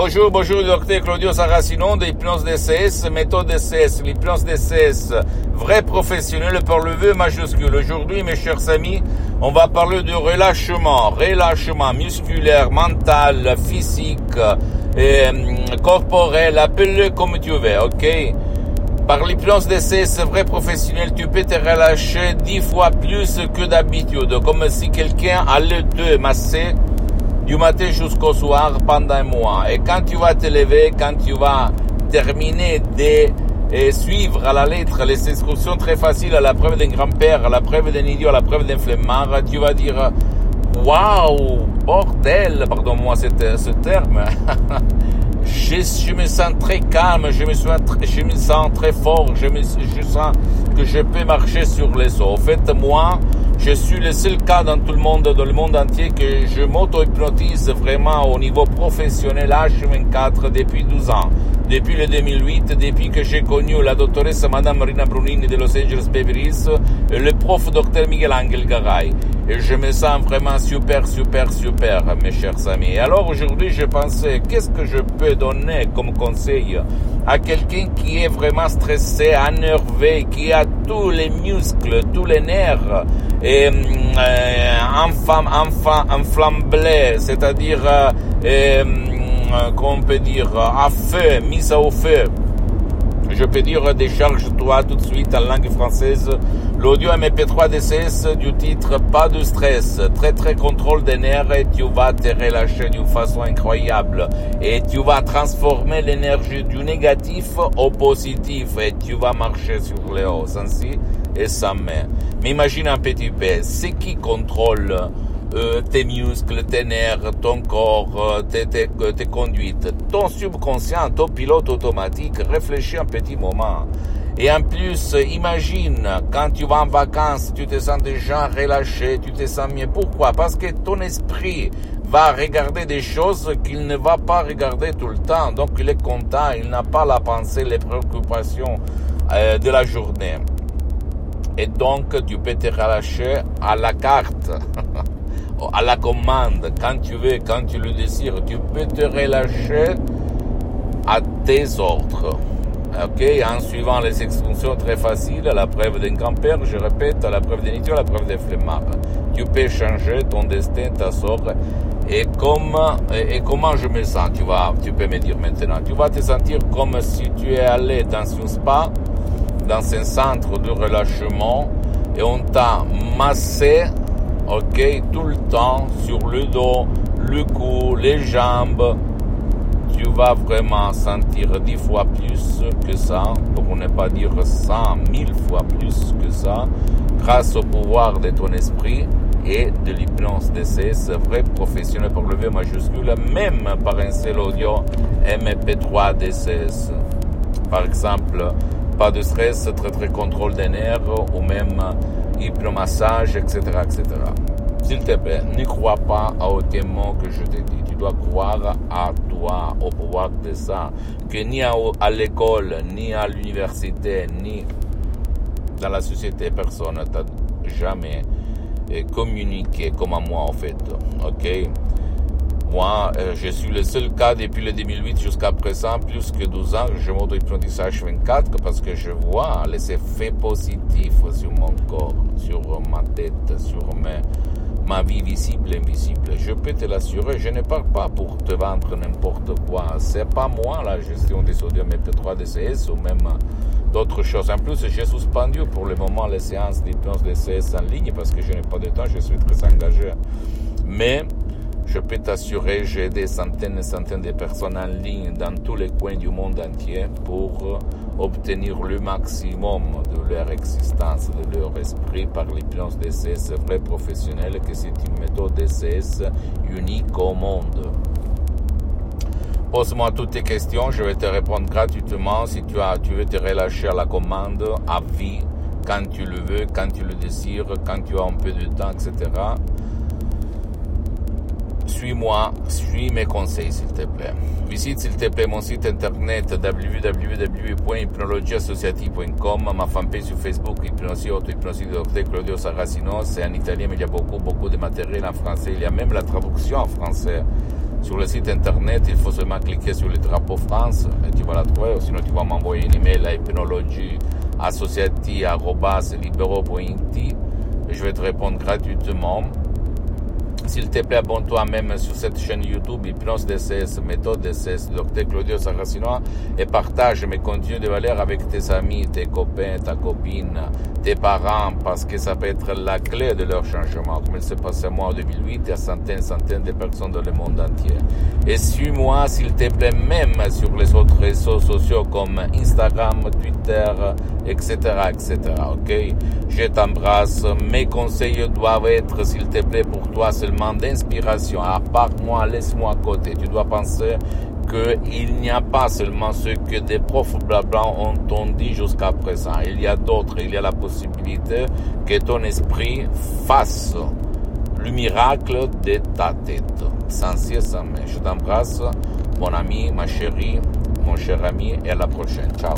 Bonjour, bonjour, docteur Claudio Saracino de l'hypnose DCS, méthode DCS, l'hypnose DCS, vrai professionnel par le vœu majuscule. Aujourd'hui, mes chers amis, on va parler de relâchement, relâchement musculaire, mental, physique, et, hum, corporel, appelle-le comme tu veux, ok? Par l'hypnose DCS vrai professionnel, tu peux te relâcher dix fois plus que d'habitude, comme si quelqu'un allait te masser du matin jusqu'au soir pendant un mois. Et quand tu vas te lever, quand tu vas terminer de euh, suivre à la lettre les instructions très faciles à la preuve d'un grand-père, à la preuve d'un idiot, à la preuve d'un flemmard, tu vas dire Waouh, bordel, pardon-moi ce terme. je, je, me sens très calme, je me, sens, je me sens très fort, je, me, je sens que je peux marcher sur les eaux. En fait, moi, je suis le seul cas dans tout le monde, dans le monde entier, que je m'auto-hypnotise vraiment au niveau professionnel H24 depuis 12 ans. Depuis le 2008, depuis que j'ai connu la doctoresse Madame Marina Brunini de Los Angeles Beverly le prof docteur Miguel Angel Garay. Et je me sens vraiment super, super, super, mes chers amis. Alors aujourd'hui, je pensais, qu'est-ce que je peux donner comme conseil à quelqu'un qui est vraiment stressé, énervé, qui a tous les muscles, tous les nerfs, et, euh, enfam, enfam, enflamblés, c'est-à-dire, euh, euh, qu'on peut dire, à feu, mise au feu. Je peux dire décharge-toi tout de suite en langue française. L'audio MP3 DCS du titre Pas de stress, très très contrôle des nerfs et tu vas te relâcher d'une façon incroyable. Et tu vas transformer l'énergie du négatif au positif et tu vas marcher sur les hauts. Sans si et sans main. Mais imagine un petit peu, ce qui contrôle euh, tes muscles, tes nerfs, ton corps, euh, tes, tes, tes, conduites, ton subconscient, ton pilote automatique, réfléchis un petit moment. Et en plus, imagine, quand tu vas en vacances, tu te sens déjà relâché, tu te sens mieux. Pourquoi? Parce que ton esprit va regarder des choses qu'il ne va pas regarder tout le temps. Donc il est content, il n'a pas la pensée, les préoccupations euh, de la journée. Et donc tu peux te relâcher à la carte. à la commande, quand tu veux, quand tu le désires. Tu peux te relâcher à tes ordres. Ok, en suivant les extensions très faciles, la preuve d'un grand-père, je répète, la preuve d'un la preuve des flemmards. Tu peux changer ton destin, ta sort. Et, comme, et, comment je me sens, tu, vas, tu peux me dire maintenant. Tu vas te sentir comme si tu es allé dans un spa, dans un centre de relâchement, et on t'a massé ok, tout le temps sur le dos, le cou, les jambes. Tu vas vraiment sentir dix fois plus que ça, pour ne pas dire cent mille fois plus que ça, grâce au pouvoir de ton esprit et de l'hypnose DCS, vrai professionnel pour le V majuscule, même par un seul audio MP3 DCS. Par exemple, pas de stress, très très contrôle des nerfs ou même hypnomassage, etc. etc. S'il te plaît, ne crois pas à aucun mot que je te dis. Tu dois croire à toi, au pouvoir de ça. Que ni à, l'école, ni à l'université, ni dans la société, personne ne t'a jamais eh, communiqué comme à moi en fait. Ok? Moi, euh, je suis le seul cas depuis le 2008 jusqu'à présent, plus que 12 ans, je m'auto-hypnotise 24 parce que je vois les effets positifs sur mon corps, sur ma tête, sur ma vie visible et invisible. Je peux te l'assurer, je ne parle pas pour te vendre n'importe quoi. C'est pas moi la gestion des sodium MP3 DCS ou même d'autres choses. En plus, j'ai suspendu pour le moment les séances d'hypnose DCS en ligne parce que je n'ai pas de temps, je suis très engagé. Mais je peux t'assurer, j'ai des centaines et centaines de personnes en ligne dans tous les coins du monde entier pour obtenir le maximum de leur existence, de leur esprit par l'hypnose DCS vrai professionnel, que c'est une méthode DCS unique au monde. Pose-moi toutes tes questions, je vais te répondre gratuitement. Si tu, as, tu veux te relâcher à la commande, à vie, quand tu le veux, quand tu le désires, quand tu as un peu de temps, etc suis-moi, suis mes conseils s'il te plaît. Visite s'il te plaît mon site internet www.hypnologieassociative.com, ma fanpage sur Facebook, Hypnosie Auto-Hypnosie de Dr Claudio Saracino, c'est en italien mais il y a beaucoup, beaucoup de matériel en français, il y a même la traduction en français Sur le site internet, il faut seulement cliquer sur le drapeau France et tu vas la trouver. Ou sinon, tu vas m'envoyer une email à hypnologieassociati.libero.it et je vais te répondre gratuitement. S'il te plaît, abonne-toi même sur cette chaîne YouTube Hypnose DCS, méthode DCS, Dr Claudio Saracinois et partage mes contenus de valeur avec tes amis, tes copains, ta copine, tes parents parce que ça peut être la clé de leur changement, comme il s'est passé à moi en 2008 et à centaines, centaines de personnes dans le monde entier. Et suis-moi, s'il te plaît, même sur les autres réseaux sociaux comme Instagram, Twitter, etc., etc., ok? Je t'embrasse. Mes conseils doivent être, s'il te plaît, pour toi seulement d'inspiration. À part moi, laisse-moi à côté. Tu dois penser qu'il n'y a pas seulement ce que des profs blabla ont, dit jusqu'à présent. Il y a d'autres. Il y a la possibilité que ton esprit fasse le miracle de ta tête. Sans cesse, je t'embrasse, mon ami, ma chérie, mon cher ami, et à la prochaine. Ciao.